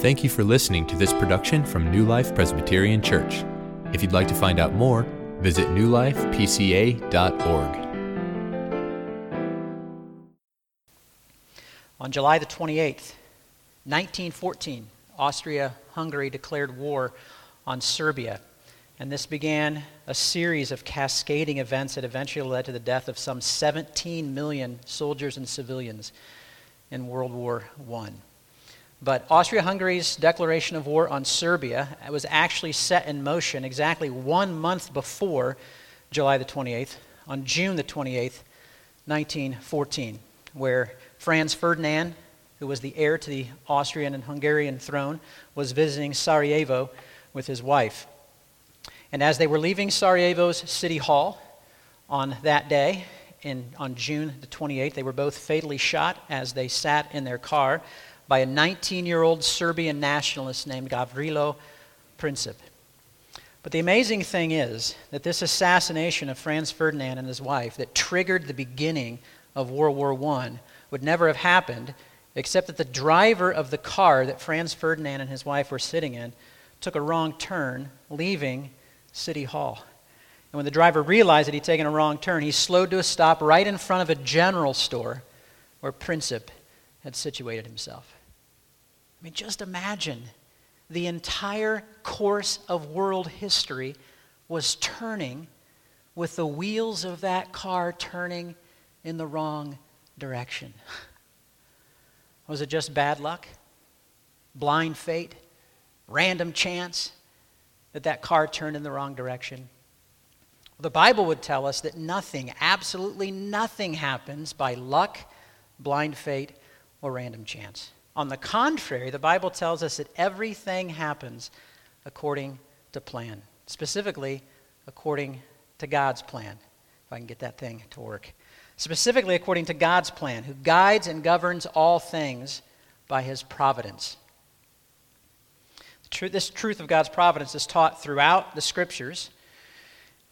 Thank you for listening to this production from New Life Presbyterian Church. If you'd like to find out more, visit newlifepca.org. On July the 28th, 1914, Austria Hungary declared war on Serbia. And this began a series of cascading events that eventually led to the death of some 17 million soldiers and civilians in World War I. But Austria Hungary's declaration of war on Serbia was actually set in motion exactly one month before July the 28th, on June the 28th, 1914, where Franz Ferdinand, who was the heir to the Austrian and Hungarian throne, was visiting Sarajevo with his wife. And as they were leaving Sarajevo's city hall on that day, in, on June the 28th, they were both fatally shot as they sat in their car by a 19 year old Serbian nationalist named Gavrilo Princip. But the amazing thing is that this assassination of Franz Ferdinand and his wife that triggered the beginning of World War I would never have happened except that the driver of the car that Franz Ferdinand and his wife were sitting in took a wrong turn, leaving City Hall. And when the driver realized that he'd taken a wrong turn, he slowed to a stop right in front of a general store where Princip had situated himself. I mean, just imagine the entire course of world history was turning with the wheels of that car turning in the wrong direction. Was it just bad luck? Blind fate? Random chance that that car turned in the wrong direction? The Bible would tell us that nothing, absolutely nothing happens by luck, blind fate, or random chance. On the contrary, the Bible tells us that everything happens according to plan, specifically according to God's plan. If I can get that thing to work. Specifically according to God's plan, who guides and governs all things by his providence. This truth of God's providence is taught throughout the scriptures,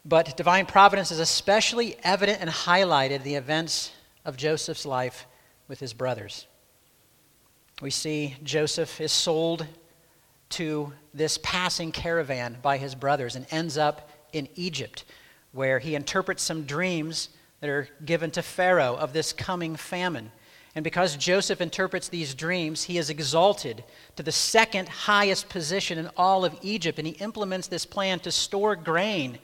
but divine providence is especially evident and highlighted in the events of Joseph's life with his brothers. We see Joseph is sold to this passing caravan by his brothers and ends up in Egypt, where he interprets some dreams that are given to Pharaoh of this coming famine. And because Joseph interprets these dreams, he is exalted to the second highest position in all of Egypt, and he implements this plan to store grain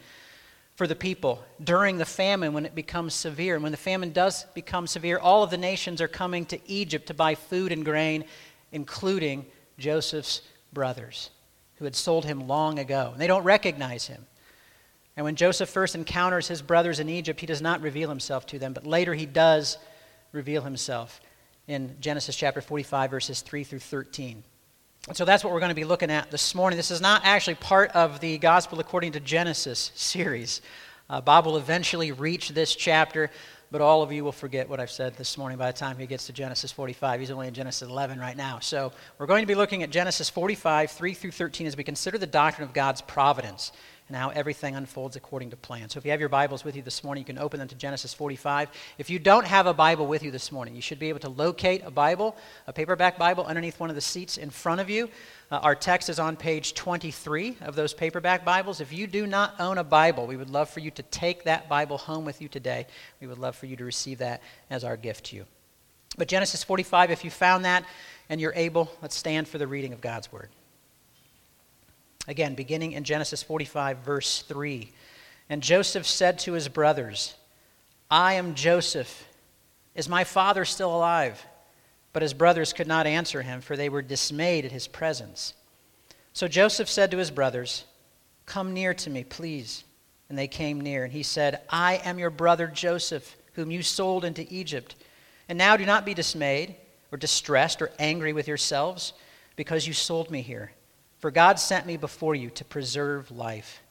for the people during the famine when it becomes severe. And when the famine does become severe, all of the nations are coming to Egypt to buy food and grain, including Joseph's brothers, who had sold him long ago. And they don't recognize him. And when Joseph first encounters his brothers in Egypt, he does not reveal himself to them, but later he does reveal himself in Genesis chapter 45, verses 3 through 13. And so that's what we're going to be looking at this morning. This is not actually part of the Gospel according to Genesis series. Uh, Bob will eventually reach this chapter, but all of you will forget what I've said this morning by the time he gets to Genesis 45. He's only in Genesis 11 right now. So we're going to be looking at Genesis 45, 3 through 13, as we consider the doctrine of God's providence and how everything unfolds according to plan. So if you have your Bibles with you this morning, you can open them to Genesis 45. If you don't have a Bible with you this morning, you should be able to locate a Bible, a paperback Bible, underneath one of the seats in front of you. Uh, our text is on page 23 of those paperback Bibles. If you do not own a Bible, we would love for you to take that Bible home with you today. We would love for you to receive that as our gift to you. But Genesis 45, if you found that and you're able, let's stand for the reading of God's Word. Again, beginning in Genesis 45, verse 3. And Joseph said to his brothers, I am Joseph. Is my father still alive? But his brothers could not answer him, for they were dismayed at his presence. So Joseph said to his brothers, Come near to me, please. And they came near. And he said, I am your brother Joseph, whom you sold into Egypt. And now do not be dismayed, or distressed, or angry with yourselves, because you sold me here. For God sent me before you to preserve life.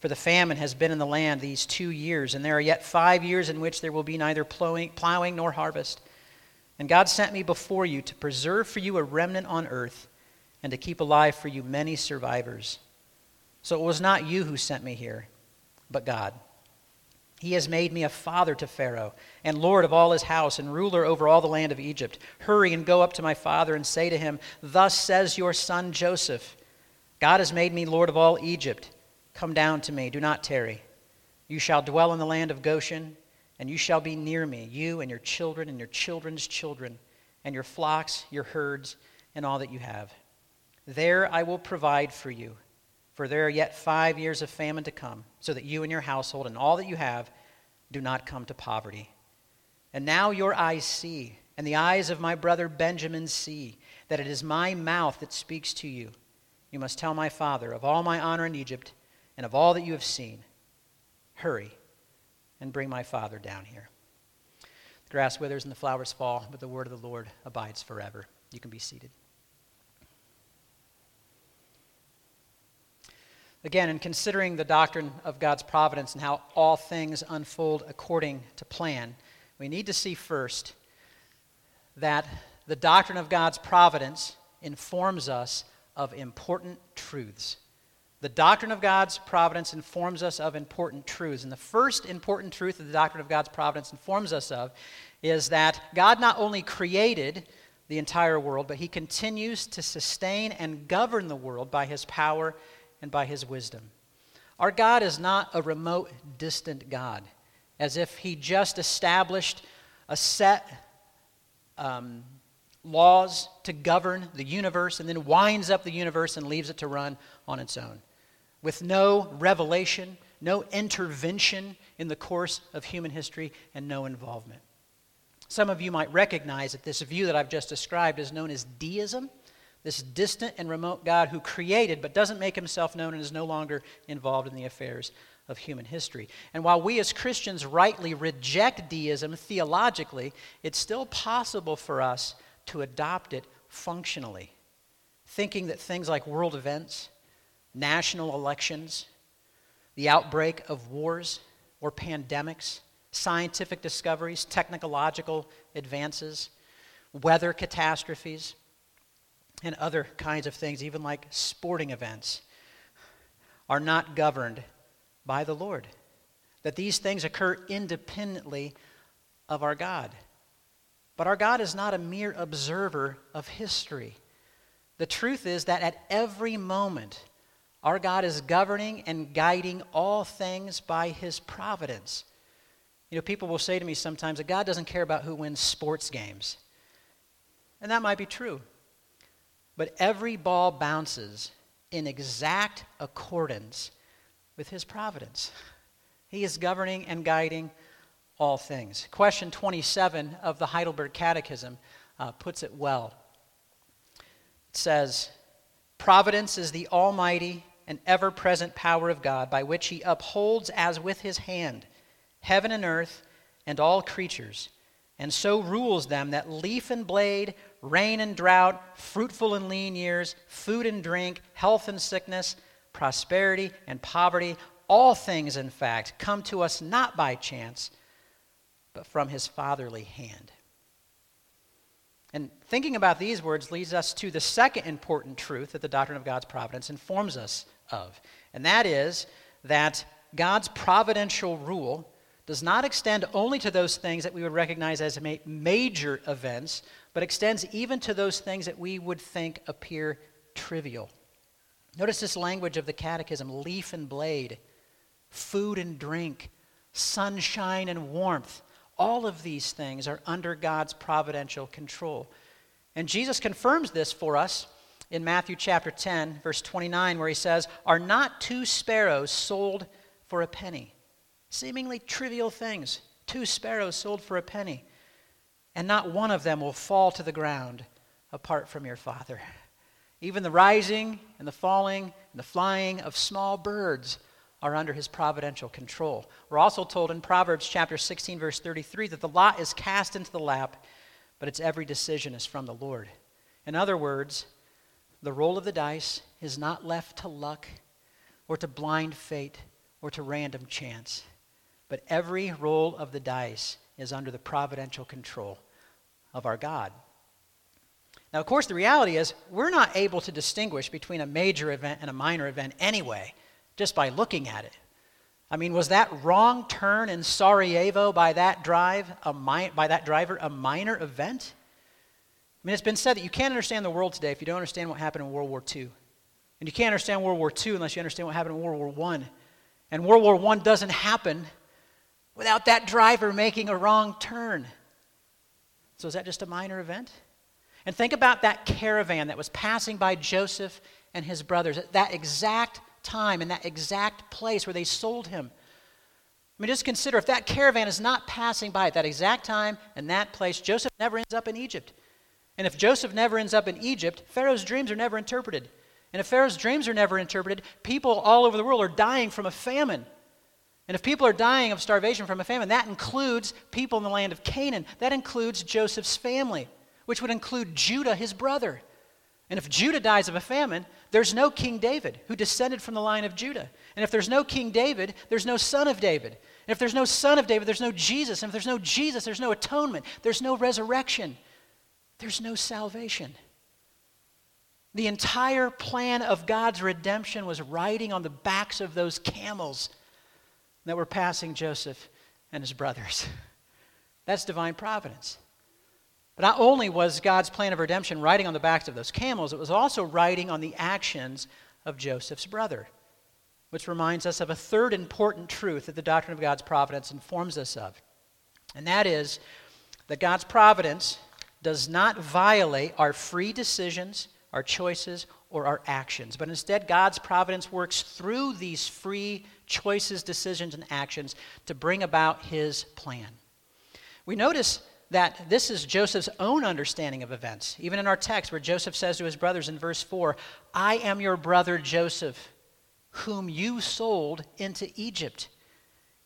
For the famine has been in the land these two years, and there are yet five years in which there will be neither plowing, plowing nor harvest. And God sent me before you to preserve for you a remnant on earth, and to keep alive for you many survivors. So it was not you who sent me here, but God. He has made me a father to Pharaoh, and lord of all his house, and ruler over all the land of Egypt. Hurry and go up to my father and say to him, Thus says your son Joseph God has made me lord of all Egypt. Come down to me, do not tarry. You shall dwell in the land of Goshen, and you shall be near me, you and your children and your children's children, and your flocks, your herds, and all that you have. There I will provide for you for there are yet five years of famine to come, so that you and your household and all that you have do not come to poverty. And now your eyes see, and the eyes of my brother Benjamin see, that it is my mouth that speaks to you. You must tell my father of all my honor in Egypt and of all that you have seen. Hurry and bring my father down here. The grass withers and the flowers fall, but the word of the Lord abides forever. You can be seated. Again, in considering the doctrine of God's providence and how all things unfold according to plan, we need to see first that the doctrine of God's providence informs us of important truths. The doctrine of God's providence informs us of important truths. And the first important truth that the doctrine of God's providence informs us of is that God not only created the entire world, but he continues to sustain and govern the world by his power and by his wisdom. Our God is not a remote, distant God, as if he just established a set um, laws to govern the universe and then winds up the universe and leaves it to run on its own. With no revelation, no intervention in the course of human history, and no involvement. Some of you might recognize that this view that I've just described is known as deism this distant and remote God who created but doesn't make himself known and is no longer involved in the affairs of human history. And while we as Christians rightly reject deism theologically, it's still possible for us to adopt it functionally, thinking that things like world events, national elections, the outbreak of wars or pandemics, scientific discoveries, technological advances, weather catastrophes, and other kinds of things, even like sporting events, are not governed by the Lord. That these things occur independently of our God. But our God is not a mere observer of history. The truth is that at every moment, our God is governing and guiding all things by his providence. You know, people will say to me sometimes that God doesn't care about who wins sports games. And that might be true. But every ball bounces in exact accordance with his providence. He is governing and guiding all things. Question 27 of the Heidelberg Catechism uh, puts it well. It says, Providence is the almighty and ever present power of God by which he upholds as with his hand heaven and earth and all creatures, and so rules them that leaf and blade, rain and drought, fruitful and lean years, food and drink, health and sickness, prosperity and poverty, all things, in fact, come to us not by chance, but from his fatherly hand. And thinking about these words leads us to the second important truth that the doctrine of God's providence informs us of, and that is that God's providential rule does not extend only to those things that we would recognize as major events, but extends even to those things that we would think appear trivial. Notice this language of the catechism leaf and blade, food and drink, sunshine and warmth. All of these things are under God's providential control. And Jesus confirms this for us in Matthew chapter 10, verse 29, where he says, Are not two sparrows sold for a penny? Seemingly trivial things. Two sparrows sold for a penny and not one of them will fall to the ground apart from your Father. Even the rising and the falling and the flying of small birds are under his providential control. We're also told in Proverbs chapter 16 verse 33 that the lot is cast into the lap, but its every decision is from the Lord. In other words, the roll of the dice is not left to luck or to blind fate or to random chance, but every roll of the dice is under the providential control of our God. Now, of course, the reality is we're not able to distinguish between a major event and a minor event anyway, just by looking at it. I mean, was that wrong turn in Sarajevo by that drive a mi- by that driver a minor event? I mean, it's been said that you can't understand the world today if you don't understand what happened in World War II. And you can't understand World War II unless you understand what happened in World War I. And World War I doesn't happen without that driver making a wrong turn. So is that just a minor event? And think about that caravan that was passing by Joseph and his brothers at that exact time, in that exact place where they sold him. I mean, just consider if that caravan is not passing by at that exact time and that place, Joseph never ends up in Egypt. And if Joseph never ends up in Egypt, Pharaoh's dreams are never interpreted. And if Pharaoh's dreams are never interpreted, people all over the world are dying from a famine. And if people are dying of starvation from a famine, that includes people in the land of Canaan. That includes Joseph's family, which would include Judah, his brother. And if Judah dies of a famine, there's no King David who descended from the line of Judah. And if there's no King David, there's no son of David. And if there's no son of David, there's no Jesus. And if there's no Jesus, there's no atonement. There's no resurrection. There's no salvation. The entire plan of God's redemption was riding on the backs of those camels that were passing Joseph and his brothers. That's divine providence. But not only was God's plan of redemption riding on the backs of those camels, it was also riding on the actions of Joseph's brother, which reminds us of a third important truth that the doctrine of God's providence informs us of. And that is that God's providence does not violate our free decisions our choices, or our actions. But instead, God's providence works through these free choices, decisions, and actions to bring about his plan. We notice that this is Joseph's own understanding of events. Even in our text, where Joseph says to his brothers in verse 4, I am your brother Joseph, whom you sold into Egypt.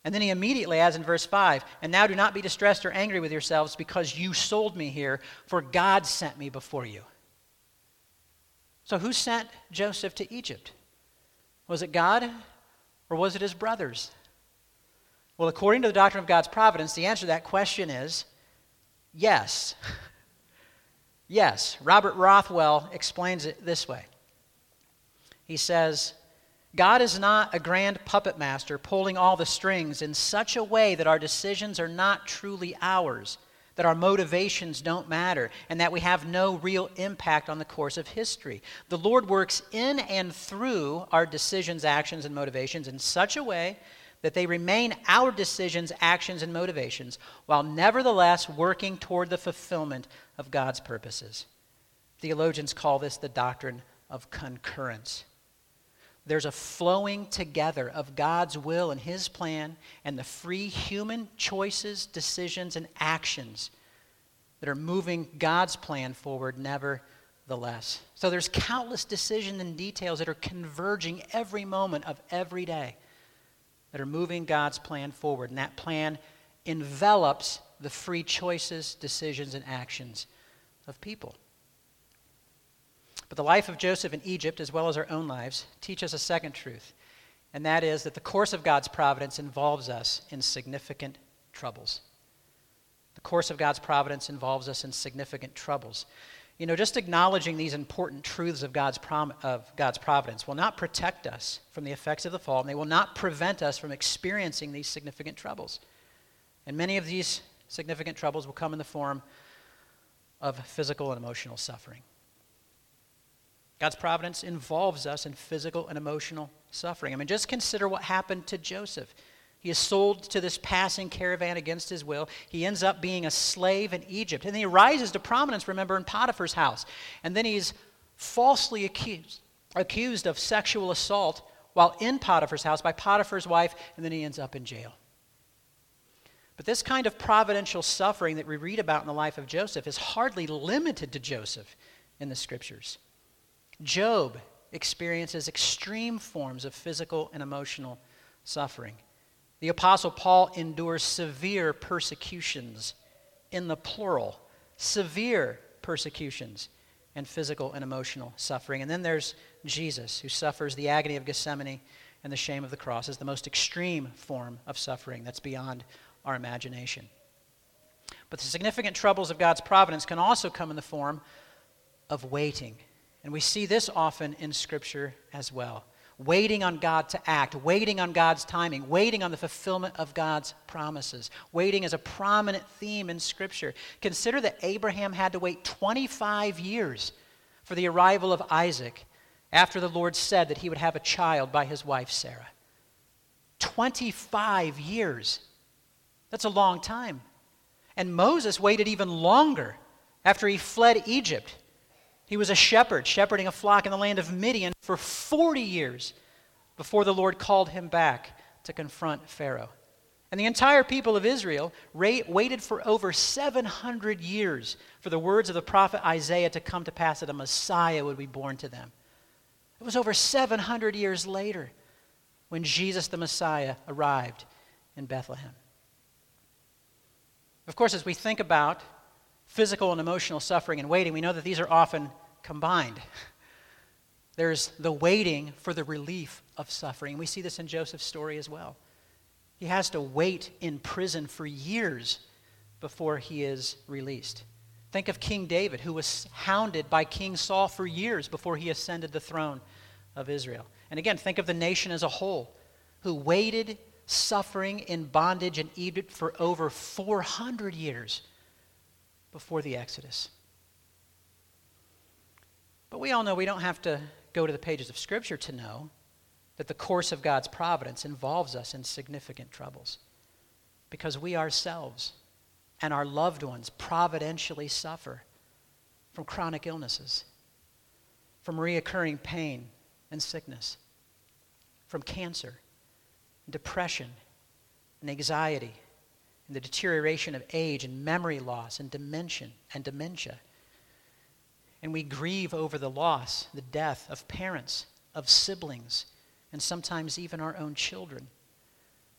And then he immediately adds in verse 5, And now do not be distressed or angry with yourselves because you sold me here, for God sent me before you. So, who sent Joseph to Egypt? Was it God or was it his brothers? Well, according to the doctrine of God's providence, the answer to that question is yes. yes. Robert Rothwell explains it this way He says, God is not a grand puppet master pulling all the strings in such a way that our decisions are not truly ours that our motivations don't matter, and that we have no real impact on the course of history. The Lord works in and through our decisions, actions, and motivations in such a way that they remain our decisions, actions, and motivations, while nevertheless working toward the fulfillment of God's purposes. Theologians call this the doctrine of concurrence. There's a flowing together of God's will and His plan and the free human choices, decisions, and actions that are moving God's plan forward, nevertheless. So there's countless decisions and details that are converging every moment of every day that are moving God's plan forward. And that plan envelops the free choices, decisions, and actions of people. But the life of Joseph in Egypt, as well as our own lives, teach us a second truth, and that is that the course of God's providence involves us in significant troubles. The course of God's providence involves us in significant troubles. You know, just acknowledging these important truths of God's, prom- of God's providence will not protect us from the effects of the fall, and they will not prevent us from experiencing these significant troubles. And many of these significant troubles will come in the form of physical and emotional suffering. God's providence involves us in physical and emotional suffering. I mean, just consider what happened to Joseph. He is sold to this passing caravan against his will. He ends up being a slave in Egypt. And then he rises to prominence, remember, in Potiphar's house. And then he's falsely accused, accused of sexual assault while in Potiphar's house by Potiphar's wife, and then he ends up in jail. But this kind of providential suffering that we read about in the life of Joseph is hardly limited to Joseph in the scriptures. Job experiences extreme forms of physical and emotional suffering. The Apostle Paul endures severe persecutions in the plural, severe persecutions and physical and emotional suffering. And then there's Jesus, who suffers the agony of Gethsemane and the shame of the cross as the most extreme form of suffering that's beyond our imagination. But the significant troubles of God's providence can also come in the form of waiting and we see this often in Scripture as well. Waiting on God to act, waiting on God's timing, waiting on the fulfillment of God's promises. Waiting is a prominent theme in Scripture. Consider that Abraham had to wait 25 years for the arrival of Isaac after the Lord said that he would have a child by his wife Sarah. 25 years. That's a long time. And Moses waited even longer after he fled Egypt he was a shepherd, shepherding a flock in the land of Midian for 40 years before the Lord called him back to confront Pharaoh. And the entire people of Israel waited for over 700 years for the words of the prophet Isaiah to come to pass that a Messiah would be born to them. It was over 700 years later when Jesus the Messiah arrived in Bethlehem. Of course, as we think about physical and emotional suffering and waiting, we know that these are often combined. There's the waiting for the relief of suffering. We see this in Joseph's story as well. He has to wait in prison for years before he is released. Think of King David, who was hounded by King Saul for years before he ascended the throne of Israel. And again, think of the nation as a whole, who waited suffering in bondage in Egypt for over 400 years before the Exodus. But we all know we don't have to go to the pages of Scripture to know that the course of God's providence involves us in significant troubles. Because we ourselves and our loved ones providentially suffer from chronic illnesses, from reoccurring pain and sickness, from cancer, depression, and anxiety, and the deterioration of age and memory loss and dementia and dementia and we grieve over the loss, the death of parents, of siblings, and sometimes even our own children.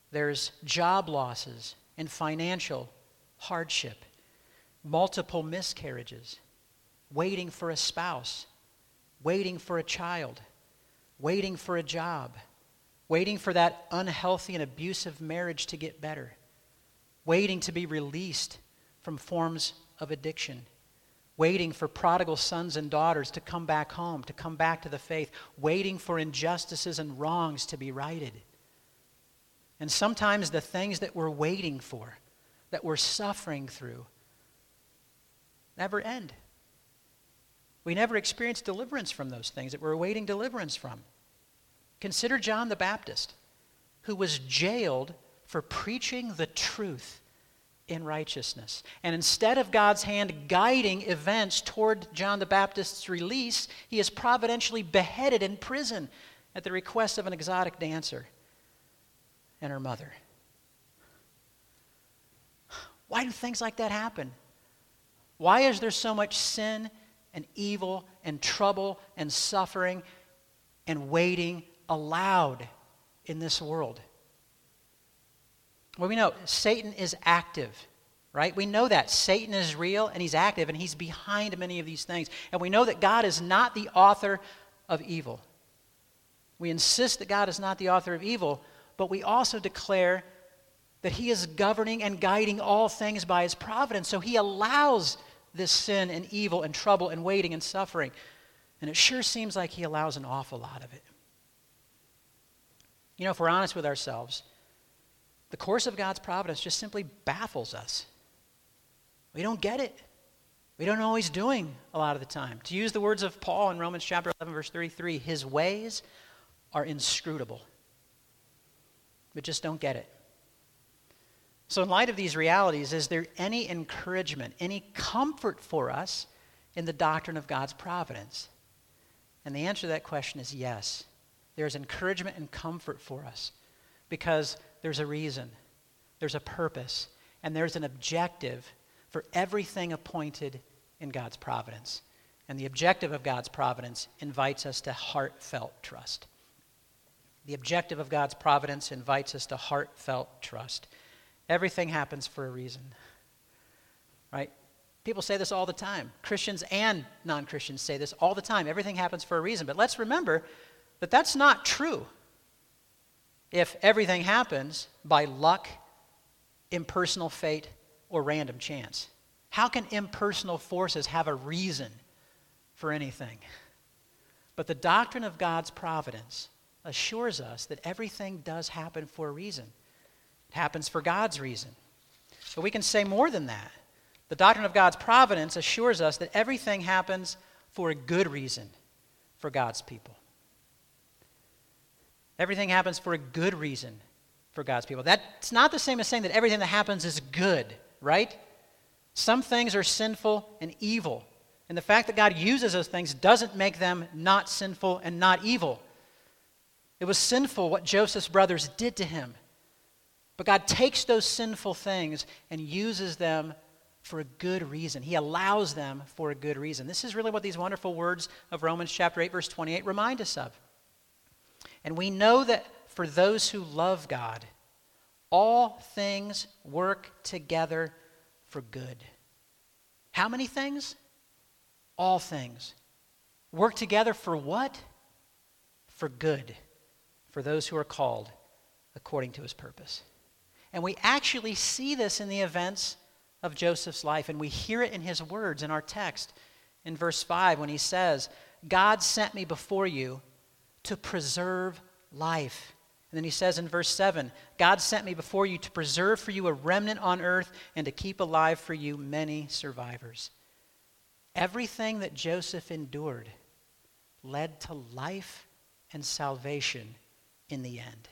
There's job losses and financial hardship, multiple miscarriages, waiting for a spouse, waiting for a child, waiting for a job, waiting for that unhealthy and abusive marriage to get better, waiting to be released from forms of addiction waiting for prodigal sons and daughters to come back home, to come back to the faith, waiting for injustices and wrongs to be righted. And sometimes the things that we're waiting for, that we're suffering through, never end. We never experience deliverance from those things that we're awaiting deliverance from. Consider John the Baptist, who was jailed for preaching the truth in righteousness. And instead of God's hand guiding events toward John the Baptist's release, he is providentially beheaded in prison at the request of an exotic dancer and her mother. Why do things like that happen? Why is there so much sin and evil and trouble and suffering and waiting allowed in this world? Well, we know Satan is active, right? We know that. Satan is real and he's active and he's behind many of these things. And we know that God is not the author of evil. We insist that God is not the author of evil, but we also declare that he is governing and guiding all things by his providence. So he allows this sin and evil and trouble and waiting and suffering. And it sure seems like he allows an awful lot of it. You know, if we're honest with ourselves, the course of God's providence just simply baffles us. We don't get it. We don't know what he's doing a lot of the time. To use the words of Paul in Romans chapter 11, verse 33, his ways are inscrutable. We just don't get it. So, in light of these realities, is there any encouragement, any comfort for us in the doctrine of God's providence? And the answer to that question is yes. There's encouragement and comfort for us because there's a reason, there's a purpose, and there's an objective for everything appointed in God's providence. And the objective of God's providence invites us to heartfelt trust. The objective of God's providence invites us to heartfelt trust. Everything happens for a reason. Right? People say this all the time. Christians and non Christians say this all the time. Everything happens for a reason. But let's remember that that's not true if everything happens by luck, impersonal fate, or random chance? How can impersonal forces have a reason for anything? But the doctrine of God's providence assures us that everything does happen for a reason. It happens for God's reason. But we can say more than that. The doctrine of God's providence assures us that everything happens for a good reason for God's people. Everything happens for a good reason for God's people. That's not the same as saying that everything that happens is good, right? Some things are sinful and evil. And the fact that God uses those things doesn't make them not sinful and not evil. It was sinful what Joseph's brothers did to him. But God takes those sinful things and uses them for a good reason. He allows them for a good reason. This is really what these wonderful words of Romans chapter 8 verse 28 remind us of. And we know that for those who love God, all things work together for good. How many things? All things. Work together for what? For good, for those who are called according to his purpose. And we actually see this in the events of Joseph's life, and we hear it in his words in our text in verse 5 when he says, God sent me before you to preserve life. And then he says in verse 7 God sent me before you to preserve for you a remnant on earth and to keep alive for you many survivors. Everything that Joseph endured led to life and salvation in the end.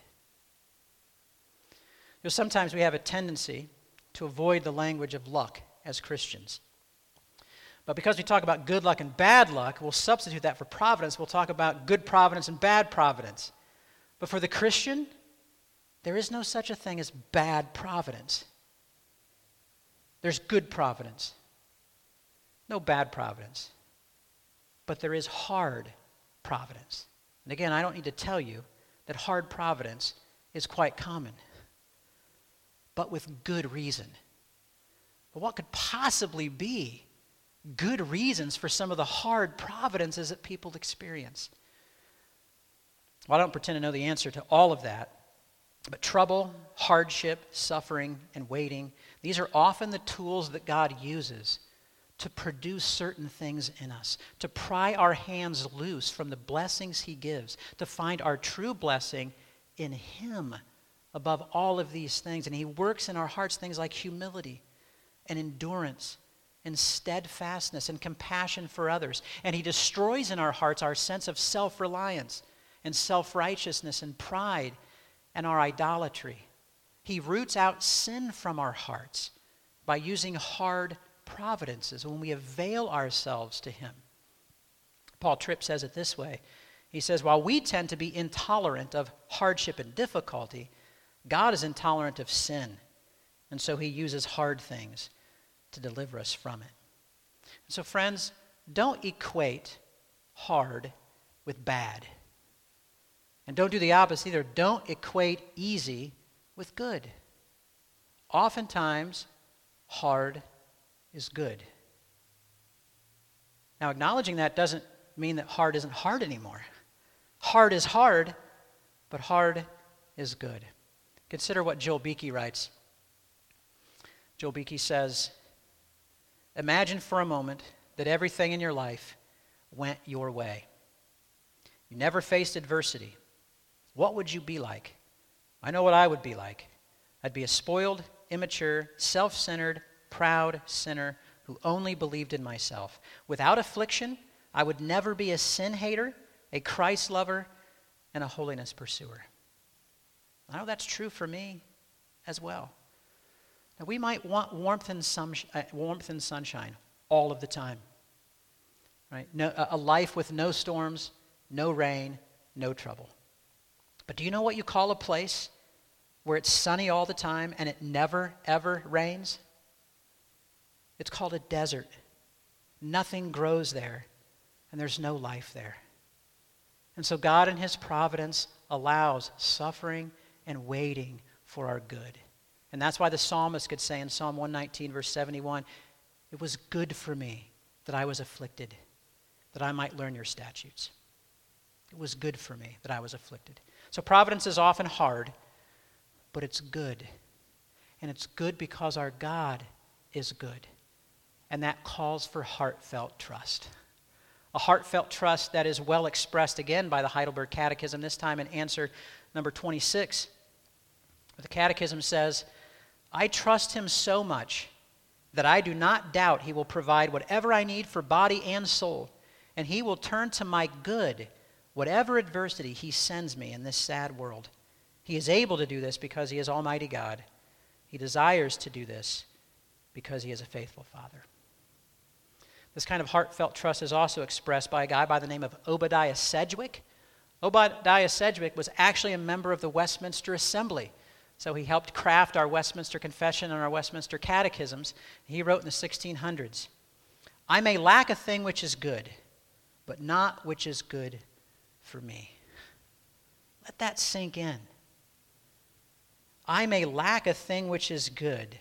You know, sometimes we have a tendency to avoid the language of luck as Christians. But because we talk about good luck and bad luck, we'll substitute that for providence. We'll talk about good providence and bad providence. But for the Christian, there is no such a thing as bad providence. There's good providence, no bad providence. But there is hard providence. And again, I don't need to tell you that hard providence is quite common but with good reason. But what could possibly be good reasons for some of the hard providences that people experience? Well, I don't pretend to know the answer to all of that. But trouble, hardship, suffering, and waiting, these are often the tools that God uses to produce certain things in us, to pry our hands loose from the blessings He gives, to find our true blessing in Him above all of these things. And He works in our hearts things like humility and endurance and steadfastness and compassion for others. And He destroys in our hearts our sense of self reliance and self righteousness and pride and our idolatry. He roots out sin from our hearts by using hard providences when we avail ourselves to Him. Paul Tripp says it this way. He says, While we tend to be intolerant of hardship and difficulty, God is intolerant of sin, and so he uses hard things to deliver us from it. So, friends, don't equate hard with bad. And don't do the opposite either. Don't equate easy with good. Oftentimes, hard is good. Now, acknowledging that doesn't mean that hard isn't hard anymore. Hard is hard, but hard is good. Consider what Joel Beeke writes. Joel Beeke says, Imagine for a moment that everything in your life went your way. You never faced adversity. What would you be like? I know what I would be like. I'd be a spoiled, immature, self centered, proud sinner who only believed in myself. Without affliction, I would never be a sin hater, a Christ lover, and a holiness pursuer. I know that's true for me as well. Now, we might want warmth and, sun, uh, warmth and sunshine all of the time, right? No, a life with no storms, no rain, no trouble. But do you know what you call a place where it's sunny all the time and it never, ever rains? It's called a desert. Nothing grows there, and there's no life there. And so God, in His providence, allows suffering and waiting for our good. And that's why the psalmist could say in Psalm 119, verse 71, It was good for me that I was afflicted, that I might learn your statutes. It was good for me that I was afflicted. So providence is often hard, but it's good. And it's good because our God is good. And that calls for heartfelt trust. A heartfelt trust that is well expressed again by the Heidelberg Catechism, this time in answer number 26. The Catechism says, I trust him so much that I do not doubt he will provide whatever I need for body and soul, and he will turn to my good whatever adversity he sends me in this sad world. He is able to do this because he is Almighty God. He desires to do this because he is a faithful Father. This kind of heartfelt trust is also expressed by a guy by the name of Obadiah Sedgwick. Obadiah Sedgwick was actually a member of the Westminster Assembly. So he helped craft our Westminster Confession and our Westminster Catechisms. He wrote in the 1600s I may lack a thing which is good, but not which is good for me. Let that sink in. I may lack a thing which is good,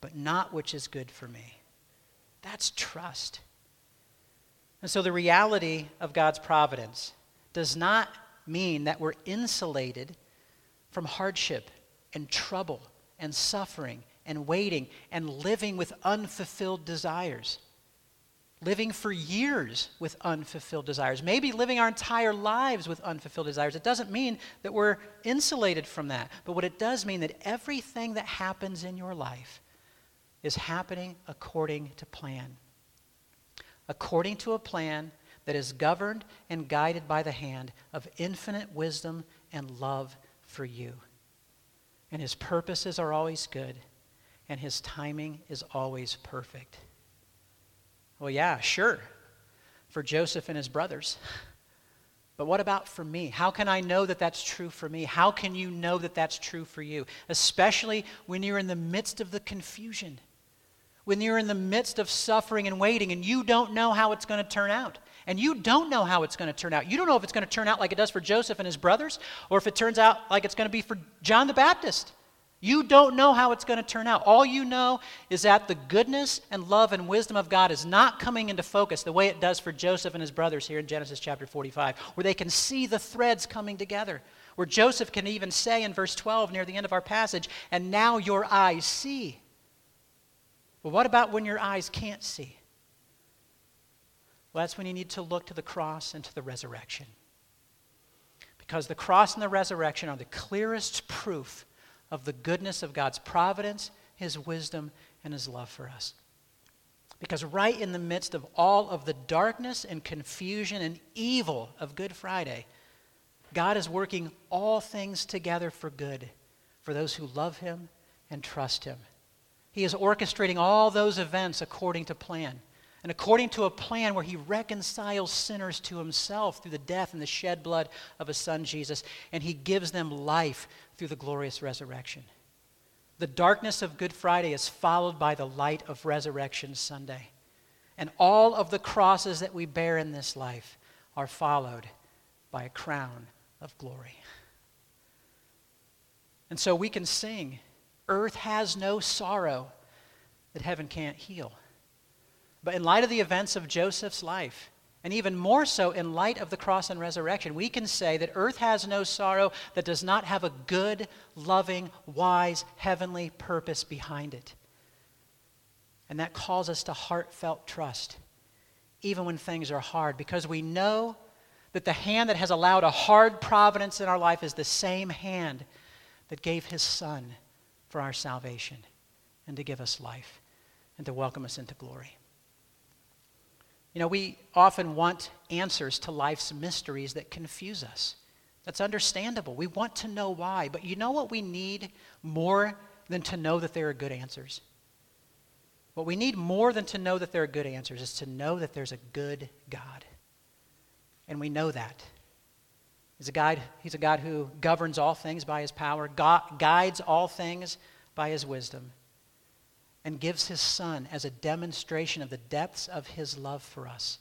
but not which is good for me. That's trust. And so the reality of God's providence does not mean that we're insulated from hardship and trouble and suffering and waiting and living with unfulfilled desires. Living for years with unfulfilled desires. Maybe living our entire lives with unfulfilled desires. It doesn't mean that we're insulated from that. But what it does mean that everything that happens in your life is happening according to plan. According to a plan that is governed and guided by the hand of infinite wisdom and love for you. And his purposes are always good, and his timing is always perfect. Well, yeah, sure, for Joseph and his brothers. But what about for me? How can I know that that's true for me? How can you know that that's true for you? Especially when you're in the midst of the confusion when you're in the midst of suffering and waiting and you don't know how it's going to turn out. And you don't know how it's going to turn out. You don't know if it's going to turn out like it does for Joseph and his brothers or if it turns out like it's going to be for John the Baptist. You don't know how it's going to turn out. All you know is that the goodness and love and wisdom of God is not coming into focus the way it does for Joseph and his brothers here in Genesis chapter 45, where they can see the threads coming together. Where Joseph can even say in verse 12 near the end of our passage, and now your eyes see. Well, what about when your eyes can't see? Well, that's when you need to look to the cross and to the resurrection. Because the cross and the resurrection are the clearest proof of the goodness of God's providence, His wisdom, and His love for us. Because right in the midst of all of the darkness and confusion and evil of Good Friday, God is working all things together for good for those who love Him and trust Him. He is orchestrating all those events according to plan. And according to a plan where he reconciles sinners to himself through the death and the shed blood of his son Jesus, and he gives them life through the glorious resurrection. The darkness of Good Friday is followed by the light of Resurrection Sunday. And all of the crosses that we bear in this life are followed by a crown of glory. And so we can sing Earth has no sorrow that heaven can't heal. But in light of the events of Joseph's life, and even more so in light of the cross and resurrection, we can say that earth has no sorrow that does not have a good, loving, wise, heavenly purpose behind it. And that calls us to heartfelt trust, even when things are hard, because we know that the hand that has allowed a hard providence in our life is the same hand that gave his son for our salvation and to give us life and to welcome us into glory. You know, we often want answers to life's mysteries that confuse us. That's understandable. We want to know why. But you know what we need more than to know that there are good answers? What we need more than to know that there are good answers is to know that there's a good God. And we know that. He's a, God, he's a God who governs all things by his power, God, guides all things by his wisdom, and gives his Son as a demonstration of the depths of his love for us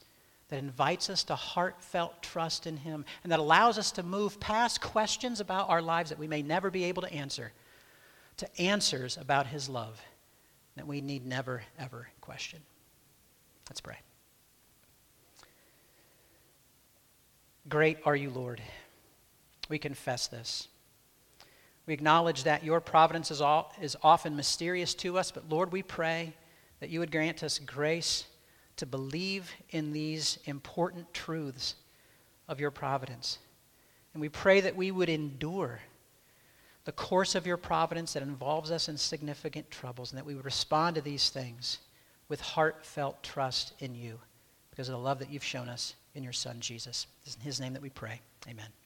that invites us to heartfelt trust in him and that allows us to move past questions about our lives that we may never be able to answer to answers about his love that we need never, ever question. Let's pray. Great are you, Lord. We confess this. We acknowledge that your providence is, all, is often mysterious to us, but Lord, we pray that you would grant us grace to believe in these important truths of your providence. And we pray that we would endure the course of your providence that involves us in significant troubles, and that we would respond to these things with heartfelt trust in you because of the love that you've shown us in your Son, Jesus. It's in his name that we pray. Amen.